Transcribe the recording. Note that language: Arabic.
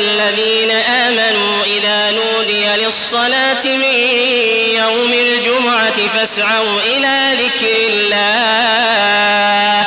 الذين آمنوا إذا نودي للصلاة من يوم الجمعة فاسعوا إلى ذكر الله.